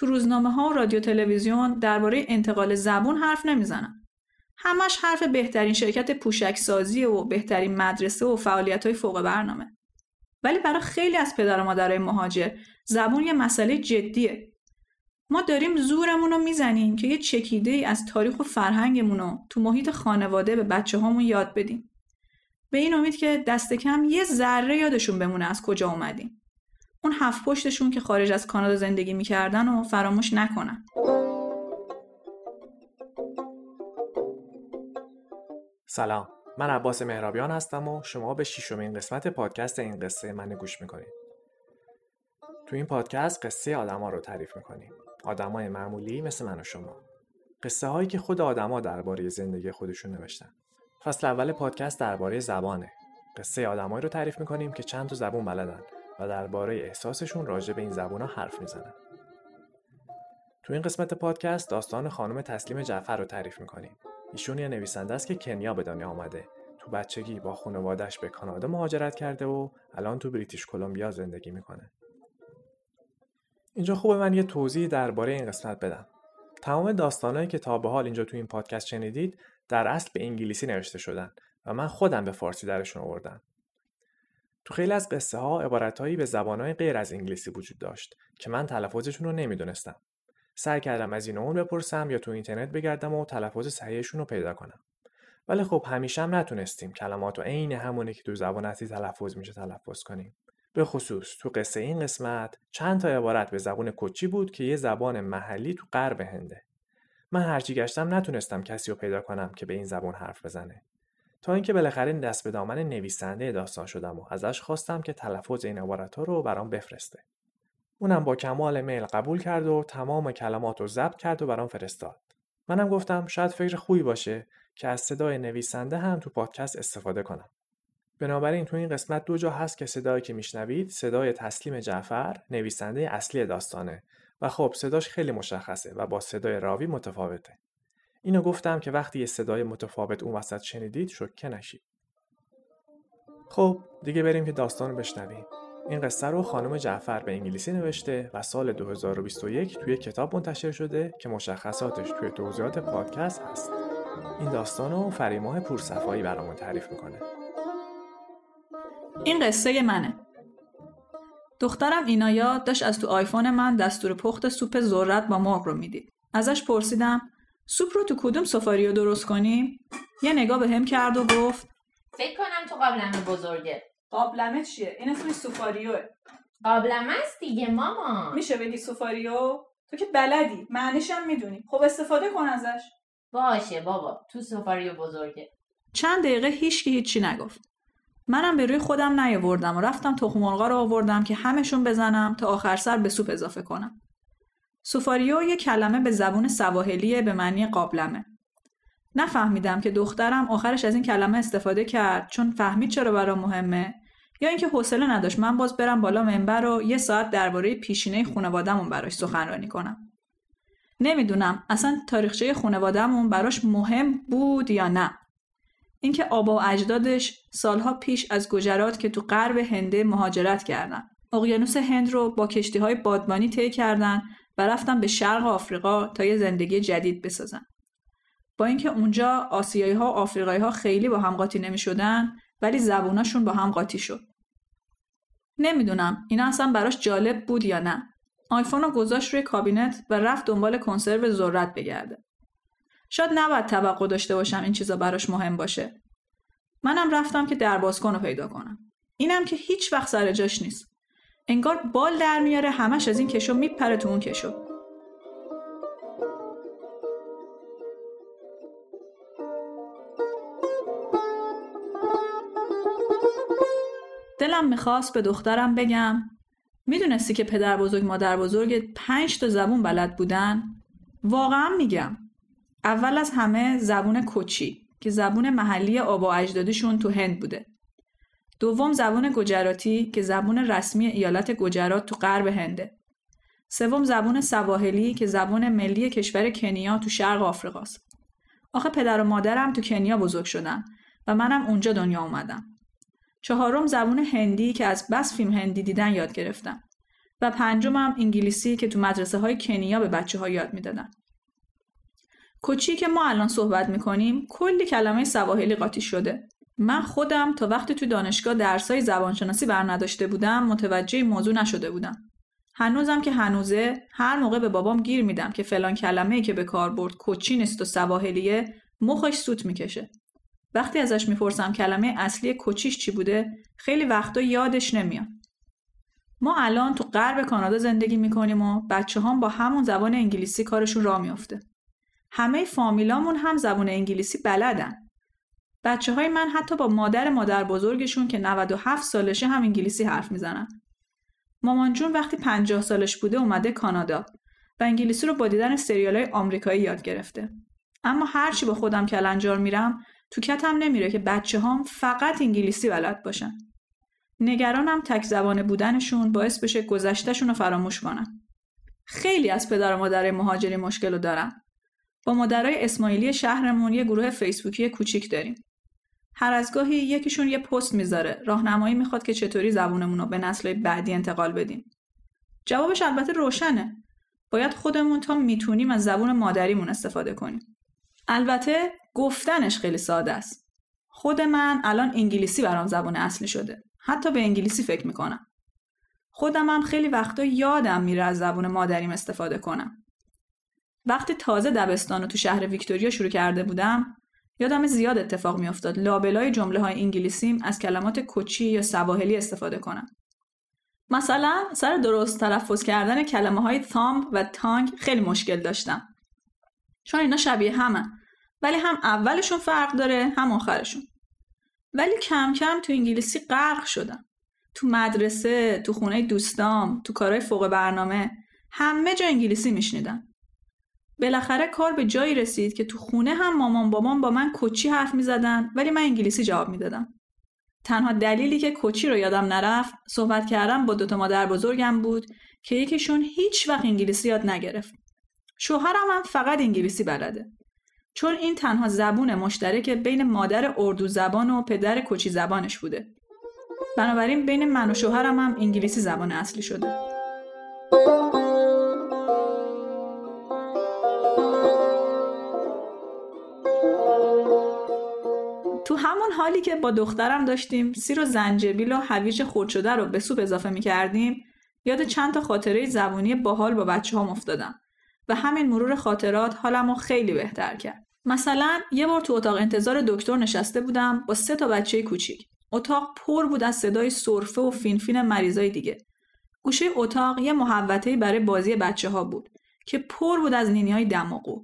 تو روزنامه ها و رادیو تلویزیون درباره انتقال زبون حرف نمی‌زنن. همش حرف بهترین شرکت پوشک سازی و بهترین مدرسه و فعالیت های فوق برنامه. ولی برای خیلی از پدر و مادرای مهاجر زبون یه مسئله جدیه. ما داریم زورمون رو می‌زنیم که یه چکیده ای از تاریخ و فرهنگمون رو تو محیط خانواده به بچه هامون یاد بدیم. به این امید که دست کم یه ذره یادشون بمونه از کجا اومدیم. اون هفت پشتشون که خارج از کانادا زندگی می‌کردن و فراموش نکنن. سلام. من عباس مهرابیان هستم و شما به ششمین قسمت پادکست این قصه من گوش می‌کنید. تو این پادکست قصه آدما رو تعریف می‌کنیم. آدمای معمولی مثل من و شما. قصه هایی که خود آدما درباره زندگی خودشون نوشتن. فصل اول پادکست درباره زبانه. قصه آدمایی رو تعریف می‌کنیم که چند تا زبون بلدن. و درباره احساسشون راجع به این زبون ها حرف می‌زنن. تو این قسمت پادکست داستان خانم تسلیم جعفر رو تعریف می‌کنیم. ایشون یه نویسنده است که کنیا به دنیا آمده. تو بچگی با خانوادش به کانادا مهاجرت کرده و الان تو بریتیش کلمبیا زندگی می‌کنه. اینجا خوبه من یه توضیح درباره این قسمت بدم. تمام داستانهایی که تا به حال اینجا تو این پادکست شنیدید در اصل به انگلیسی نوشته شدن و من خودم به فارسی درشون آوردم. تو خیلی از قصه ها عبارتهایی به زبانهای غیر از انگلیسی وجود داشت که من تلفظشون رو نمی‌دونستم. سعی کردم از این اون بپرسم یا تو اینترنت بگردم و تلفظ صحیحشون رو پیدا کنم. ولی خب همیشه هم نتونستیم کلمات و عین همونی که تو زبان اصلی تلفظ میشه تلفظ کنیم. به خصوص تو قصه این قسمت چند تا عبارت به زبان کچی بود که یه زبان محلی تو غرب هنده. من هرچی گشتم نتونستم کسی رو پیدا کنم که به این زبان حرف بزنه. تا اینکه بالاخره دست به دامن نویسنده داستان شدم و ازش خواستم که تلفظ این عبارت رو برام بفرسته. اونم با کمال میل قبول کرد و تمام کلمات رو ضبط کرد و برام فرستاد. منم گفتم شاید فکر خوبی باشه که از صدای نویسنده هم تو پادکست استفاده کنم. بنابراین تو این قسمت دو جا هست که صدایی که میشنوید صدای تسلیم جعفر نویسنده اصلی داستانه و خب صداش خیلی مشخصه و با صدای راوی متفاوته. اینو گفتم که وقتی یه صدای متفاوت اون وسط شنیدید شکه نشید. خب دیگه بریم که داستان رو بشنویم. این قصه رو خانم جعفر به انگلیسی نوشته و سال 2021 توی کتاب منتشر شده که مشخصاتش توی توضیحات پادکست هست. این داستان رو فریماه پورصفایی برامون تعریف می‌کنه. این قصه منه. دخترم اینایا داشت از تو آیفون من دستور پخت سوپ ذرت با مرغ رو می‌دید. ازش پرسیدم سوپ رو تو کدوم سفاریو درست کنیم؟ یه نگاه به هم کرد و گفت فکر کنم تو قابلمه بزرگه. قابلمه چیه؟ این اسمش سوفاریوه قابلمه است دیگه ماما. میشه بگی سوفاریو تو که بلدی. معنیش هم می‌دونی. خب استفاده کن ازش. باشه بابا. تو سفاریو بزرگه. چند دقیقه هیچکی هیچی نگفت. منم به روی خودم نیاوردم و رفتم تخم مرغا رو آوردم که همشون بزنم تا آخر سر به سوپ اضافه کنم. سوفاریو یه کلمه به زبون سواحلیه به معنی قابلمه. نفهمیدم که دخترم آخرش از این کلمه استفاده کرد چون فهمید چرا برام مهمه یا اینکه حوصله نداشت من باز برم بالا منبر و یه ساعت درباره پیشینه خانوادهمون براش سخنرانی کنم. نمی‌دونم اصلا تاریخچه خانوادهمون براش مهم بود یا نه. اینکه آبا و اجدادش سالها پیش از گجرات که تو غرب هنده مهاجرت کردن اقیانوس هند رو با کشتی های بادبانی طی کردن و به شرق آفریقا تا یه زندگی جدید بسازن با اینکه اونجا آسیایی ها و آفریقایی ها خیلی با هم قاطی نمی شدن ولی زبوناشون با هم قاطی شد. نمی‌دونم اینا اصلا براش جالب بود یا نه. آیفون رو گذاشت روی کابینت و رفت دنبال کنسرو ذرت بگرده. شاید نباید توقع داشته باشم این چیزا براش مهم باشه. منم رفتم که دربازکن رو پیدا کنم. اینم که هیچ وقت سر جاش نیست. انگار بال در میاره همش از این کشو میپره تو اون کشو. دلم می‌خواست به دخترم بگم می‌دونستی که پدر بزرگ مادر بزرگ پنج تا زبون بلد بودن؟ واقعا میگم اول از همه زبون کچی که زبون محلی آبا و اجدادیشون تو هند بوده دوم زبون گجراتی که زبون رسمی ایالت گجرات تو غرب هنده سوم زبون سواحلی که زبون ملی کشور کنیا تو شرق آفریقاست آخه پدر و مادرم تو کنیا بزرگ شدن و منم اونجا دنیا اومدم چهارم زبون هندی که از بس فیلم هندی دیدن یاد گرفتم. و پنجمم انگلیسی که تو مدرسه های کنیا به بچه ها یاد می‌دادن. کوچی که ما الان صحبت می‌کنیم کلی کلمه سواحلی قاطی شده. من خودم تا وقتی تو دانشگاه درسای زبانشناسی بر نداشته بودم متوجه موضوع نشده بودم. هنوزم که هنوزه هر موقع به بابام گیر میدم که فلان کلمه که به کار برد کوچی نیست و سواحلیه مخش سوت می‌کشه. وقتی ازش می‌پرسم کلمه اصلی کوچیش چی بوده خیلی وقتا یادش نمیاد. ما الان تو غرب کانادا زندگی می‌کنیم و بچه هم با همون زبان انگلیسی کارشون را میافته. همه فامیلامون هم زبان انگلیسی بلدن. بچه های من حتی با مادر مادر بزرگشون که 97 سالشه هم انگلیسی حرف می‌زنن. مامان جون وقتی 50 سالش بوده اومده کانادا و انگلیسی رو با دیدن سریال های آمریکایی یاد گرفته. اما هرچی با خودم کلنجار میرم تو کتم نمیره که بچه هم فقط انگلیسی بلد باشن. نگرانم تک زبانه بودنشون باعث بشه گذشتهشون رو فراموش کنن. خیلی از پدر و مادر مهاجری مشکل رو دارن. با مادرای اسماعیلی شهرمون یه گروه فیسبوکی کوچیک داریم. هر از گاهی یکیشون یه پست می‌ذاره راهنمایی می‌خواد که چطوری زبونمون رو به نسلهای بعدی انتقال بدیم. جوابش البته روشنه. باید خودمون تا می‌تونیم از زبون مادریمون استفاده کنیم. البته گفتنش خیلی ساده است. خود من الان انگلیسی برام زبان اصلی شده. حتی به انگلیسی فکر می‌کنم. خودم هم خیلی وقتا یادم میره از زبون مادریم استفاده کنم. وقتی تازه دبستان رو تو شهر ویکتوریا شروع کرده بودم یادم زیاد اتفاق میافتاد لابلای جمله های انگلیسیم از کلمات کوچی یا سواحلی استفاده کنم. مثلا سر درست تلفظ کردن کلمه های تامب و تانگ خیلی مشکل داشتم. چون اینا شبیه همه ولی هم اولشون فرق داره هم آخرشون. ولی کم کم تو انگلیسی غرق شدم. تو مدرسه، تو خونه دوستام، تو کارهای فوق برنامه همه جا انگلیسی میشنیدم. بالاخره کار به جایی رسید که تو خونه هم مامان بابام با من کوچی حرف می زدن ولی من انگلیسی جواب می‌دادم. تنها دلیلی که کوچی رو یادم نرفت صحبت کردم با دوتا مادر بزرگم بود که یکیشون هیچ وقت انگلیسی یاد نگرفت. شوهرم هم فقط انگلیسی بلده. چون این تنها زبون مشترک بین مادر اردو زبان و پدر کوچی زبانش بوده. بنابراین بین من و شوهرم هم انگلیسی زبان اصلی شده. تو همون حالی که با دخترم داشتیم سیر و زنجبیل و هویج خرد شده رو به سوپ اضافه می کردیم یاد چند تا خاطره زبونی باحال با بچه هم افتادم و همین مرور خاطرات حالمو خیلی بهتر کرد. مثلا یه بار تو اتاق انتظار دکتر نشسته بودم با سه تا بچه کوچیک. اتاق پر بود از صدای سرفه و فینفین مریضای دیگه. گوشه اتاق یه محوطه‌ای برای بازی بچه ها بود که پر بود از نینی های دماغو.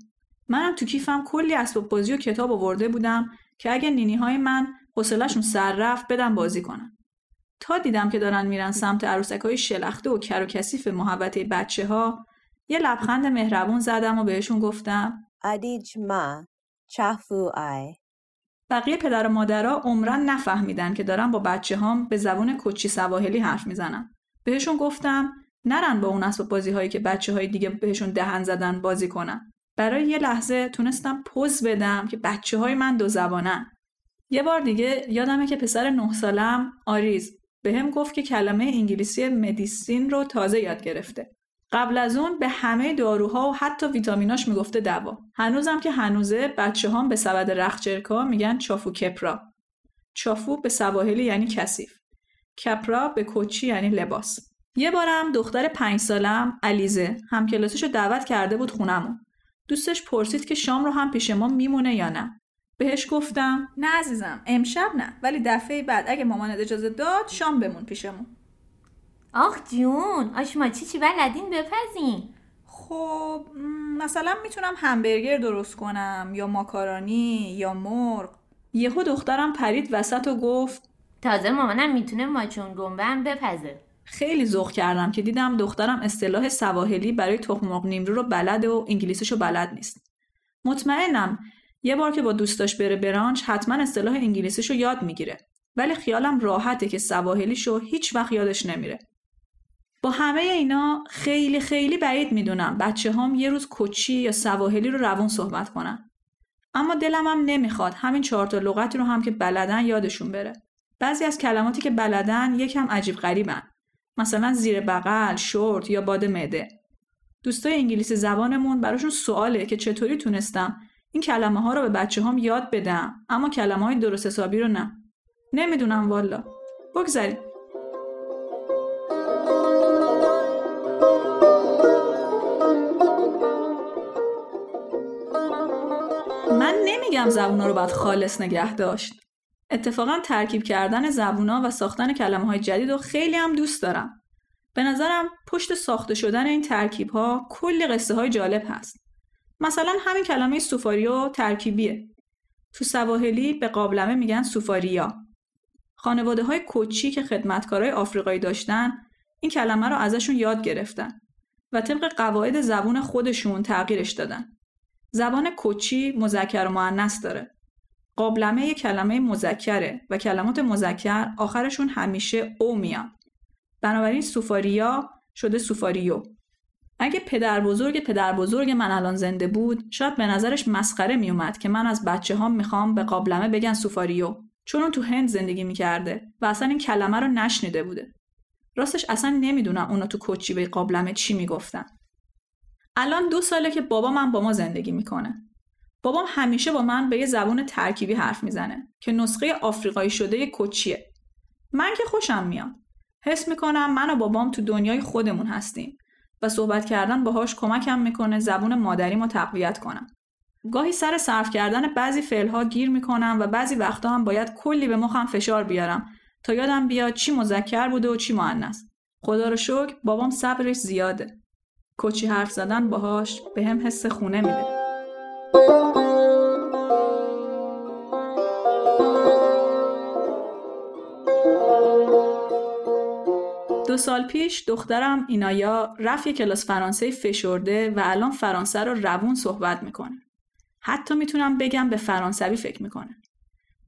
منم تو کیفم کلی اسباب بازی و کتاب آورده بودم که اگه نینی های من حوصله‌شون سر رفت بدم بازی کنن. تا دیدم که دارن میرن سمت عروسک های شلخته و کر و کثیف محوطه بچه ها یه لبخند مهربون زدم و بهشون گفتم ادیج ما چفو آی بقیه پدر و مادرها عمرن نفهمیدن که دارم با بچه هام به زبون کچی سواحلی حرف می‌زنم. بهشون گفتم نرن با اون اسباب بازی هایی که بچه های دیگه بهشون دهن زدن بازی کنن. برای یه لحظه تونستم پوز بدم که بچه های من دو زبانن. یه بار دیگه یادمه که پسر نه سالم آریز به هم گفت که کلمه انگلیسی مدیسین رو تازه یاد گرفته. قبل از اون به همه داروها و حتی ویتامیناش می‌گفته دوا. هنوزم که هنوزه بچه هم به سبد رخچرکا میگن چافو کپرا. چافو به سواحلی یعنی کثیف. کپرا به کوچی یعنی لباس. یه بارم دختر پنج سالم علیزه هم رو دعوت کرده بود خونمون. دوستش پرسید که شام رو هم پیش ما میمونه یا نه. بهش گفتم نه عزیزم امشب نه ولی دفعه بعد اگه مامانت اجازه داد شام بمون پیشمون. آخ جون آشما چی چی بلدین بپزین خب مثلا می‌تونم همبرگر درست کنم یا ماکارونی یا مرغ یهو دخترم پرید وسط و گفت تازه مامانم می‌تونه ماچون گنبه هم بپزه خیلی ذوق کردم که دیدم دخترم اصطلاح سواحلی برای تخم مرغ نیمرو رو بلده و انگلیسیشو بلد نیست مطمئنم یه بار که با دوستاش بره برانچ حتما اصطلاح انگلیسیشو یاد می‌گیره ولی خیالم راحته که سواحلیشو هیچ وقت یادش نمیره با همه اینا خیلی خیلی بعید می‌دونم بچه هم یه روز کچی یا سواحلی رو روون صحبت کنن. اما دلم هم نمی‌خواد همین چهار تا لغتی رو هم که بلدن یادشون بره. بعضی از کلماتی که بلدن یکم عجیب غریبن. مثلا زیر بغل، شورت یا باد معده. دوستای انگلیسی زبانمون براشون سواله که چطوری تونستم این کلمه ها رو به بچه هم یاد بدم اما کلمه های درست حسابی رو نه. نمی‌دونم والا. بگذاریم. من نمیگم زبونا رو باید خالص نگه داشت. اتفاقا ترکیب کردن زبونا و ساختن کلمه های جدید رو خیلی هم دوست دارم. به نظرم پشت ساخته شدن این ترکیب ها کلی قصه های جالب هست. مثلا همین کلمه سوفاریو ترکیبیه. تو سواحلی به قابلمه میگن سوفاریا. خانواده های کوچی که خدمتکارای آفریقایی داشتن این کلمه رو ازشون یاد گرفتن و طبق قواعد زبون خودشون تغییرش دادن. زبان کوچی مذکر و مؤنث داره. قابلمه یک کلمه مذکره و کلمات مذکر آخرشون همیشه او میان. بنابراین سوفاریا شده سوفاریو. اگه پدر بزرگ پدر بزرگ من الان زنده بود شاید به نظرش مسخره میومد که من از بچه ها می‌خوام به قابلمه بگن سوفاریو چون اون تو هند زندگی می‌کرده و اصلا این کلمه رو نشنیده بوده. راستش اصلا نمی‌دونم اونا تو کوچی به قابلمه چی می‌گفتن. الان دو ساله که بابا من با ما زندگی می‌کنه. بابام همیشه با من به یه زبون ترکیبی حرف می‌زنه که نسخه آفریقایی شده یه کوچیه. من که خوشم میاد. حس می‌کنم من و بابام تو دنیای خودمون هستیم و صحبت کردن باهاش کمکم می‌کنه زبون مادریمو تقویت کنم. گاهی سر صرف کردن بعضی فعلها گیر می‌کنم و بعضی وقتا هم باید کلی به مخم فشار بیارم تا یادم بیاد چی مذکر بوده و چی مؤنث. خدا رو شکر بابام صبرش زیاده. کوچی حرف زدن باهاش به هم حس خونه میده. دو سال پیش دخترم اینایا رفت یه کلاس فرانسه فشرده و الان فرانسه رو روون صحبت می‌کنه. حتی می‌تونم بگم به فرانسوی فکر می‌کنه.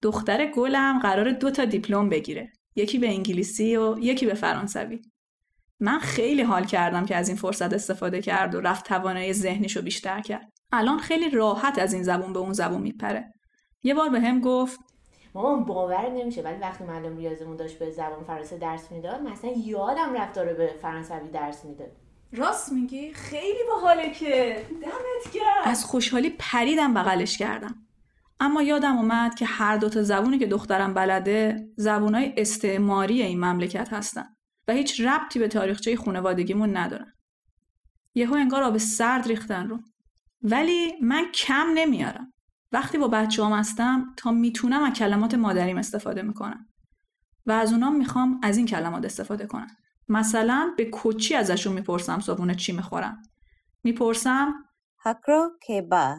دختر گلم قرار دو تا دیپلم بگیره. یکی به انگلیسی و یکی به فرانسوی. من خیلی حال کردم که از این فرصت استفاده کرد و رفت توانایی ذهنیش رو بیشتر کرد. الان خیلی راحت از این زبون به اون زبون میپره. یه بار به هم گفت مامان باور نمیشه ولی وقتی معلم ریاضیمون داشت به زبان فرانسه درس می‌داد مثلا یادم رفت داره به فرانسوی درس میده. راست میگی؟ خیلی باحاله که. دمت گرم. از خوشحالی پریدم بغلش کردم. اما یادم اومد که هر دوتا زبونی که دخترم بلده زبونای استعماری این مملکت هستن و هیچ ربطی به تاریخچه خانوادگیمون ندارن. یهو انگار آب سرد ریختن رو. ولی من کم نمیارم. وقتی با بچه هم هستم تا می‌تونم از کلمات مادریم استفاده می‌کنم. و از اونام می‌خوام از این کلمات استفاده کنم. مثلا به کوچی ازشون می‌پرسم صبحونه چی می‌خورم. می‌پرسم هکرو کبا.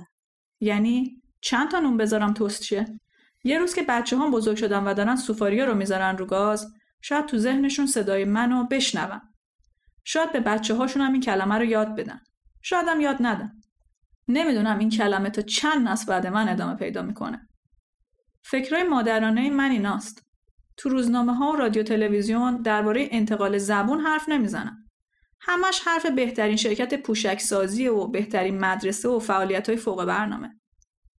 یعنی چند تا نون بذارم توست چیه؟ یه روز که بچه هم بزرگ شدن و دارن سوفاریا رو می‌ذارن رو گاز شاید تو ذهنشون صدای منو بشنون. شاید به بچه هاشون هم این کلمه رو یاد بدن. شاید هم یاد ندن. نمی‌دونم این کلمه تا چند نسل بعد من ادامه پیدا می‌کنه. فکرای مادرانه من ایناست. تو روزنامه ها و رادیو تلویزیون درباره انتقال زبون حرف نمی‌زنن. همش حرف بهترین شرکت پوشک سازی و بهترین مدرسه و فعالیت های فوق برنامه.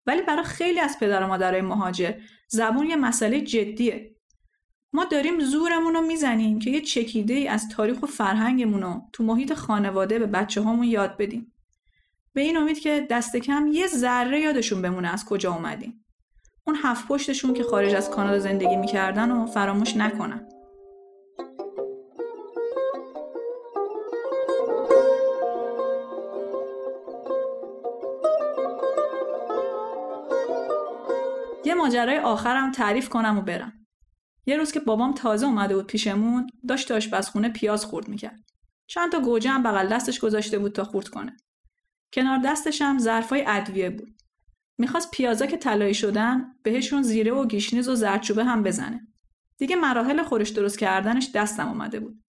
ولی برای خیلی از پدر و مادرای مهاجر زبون یه مسئله جدیه. ما داریم زورمون رو می‌زنیم که یه چکیده ای از تاریخ و فرهنگمون رو تو محیط خانواده به بچه هامون یاد بدیم. به این امید که دست کم یه ذره یادشون بمونه از کجا اومدیم. اون هفت پشتشون که خارج از کانادا زندگی می‌کردن و فراموش نکنن. یه ماجرای آخرم تعریف کنم و برم. یه روز که بابام تازه اومده بود پیشمون داشت تو آشپزخونه پیاز خورد می‌کرد. چند تا گوجه هم بغل دستش گذاشته بود تا خورد کنه. کنار دستش هم ظرفای ادویه بود. می‌خواست پیازا که طلایی شدن بهشون زیره و گیشنیز و زردچوبه هم بزنه. دیگه مراحل خورش درست کردنش دستم اومده بود.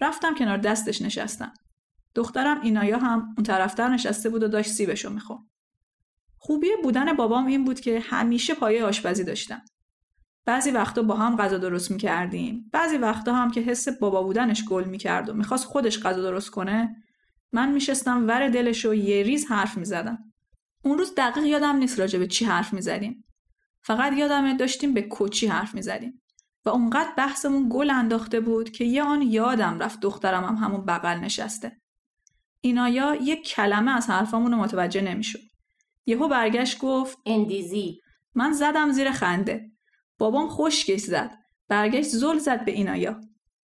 رفتم کنار دستش نشستم. دخترم اینایا هم اون طرفتر نشسته بود و داشت سیبشو می‌خورد. خوبی بودن بابام این بود که همیشه پایه آشپزی داشتم. بعضی وقتا با هم غذا درست می‌کردیم. بعضی وقتا هم که حس بابا بودنش گل می‌کرد و می‌خواست خودش غذا درست کنه من میشستم ور دلش و یه ریز حرف می‌زدم. اون روز دقیق یادم نیست راجع به چی حرف می‌زدیم. فقط یادمه داشتیم به کوچی حرف می‌زدیم. و اونقدر بحثمون گل انداخته بود که یه آن یادم رفت دخترم هم همون بغل نشسته. اینایا یک کلمه از حرفامون رو متوجه نمی‌شد. یهو برگشت گفت اندیزی من زدم زیر خنده. بابام خشکش زد. برگشت زل زد به اینایا.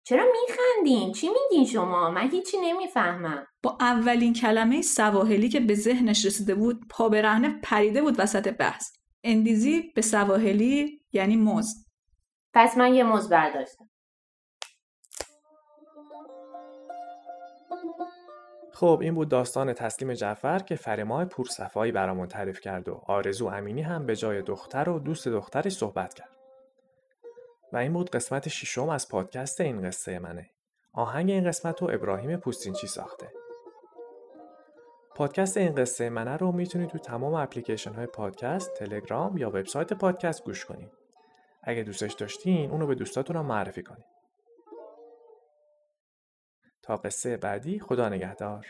چرا میخندین چی میگین شما من هیچی نمی‌فهمم با اولین کلمه سواحلی که به ذهنش رسیده بود پا به رهنه پریده بود وسط بحث. اندیزی به سواحلی یعنی موز. پس من یه موز برداشتم خب این بود داستان تسلیم جعفر که فریماه پورصفایی برامون تعریف کرد و آرزو امینی هم به جای دختر و دوست دخترش صحبت کرد. و این بود قسمت ششم از پادکست این قصه منه. آهنگ این قسمت رو ابراهیم پوستینچی ساخته. پادکست این قصه منه رو می‌تونید تو تمام اپلیکیشن های پادکست، تلگرام یا وبسایت پادکست گوش کنید. اگه دوستش داشتین اونو به دوستاتون هم معرفی کنید. تا قصه بعدی خدا نگهدار.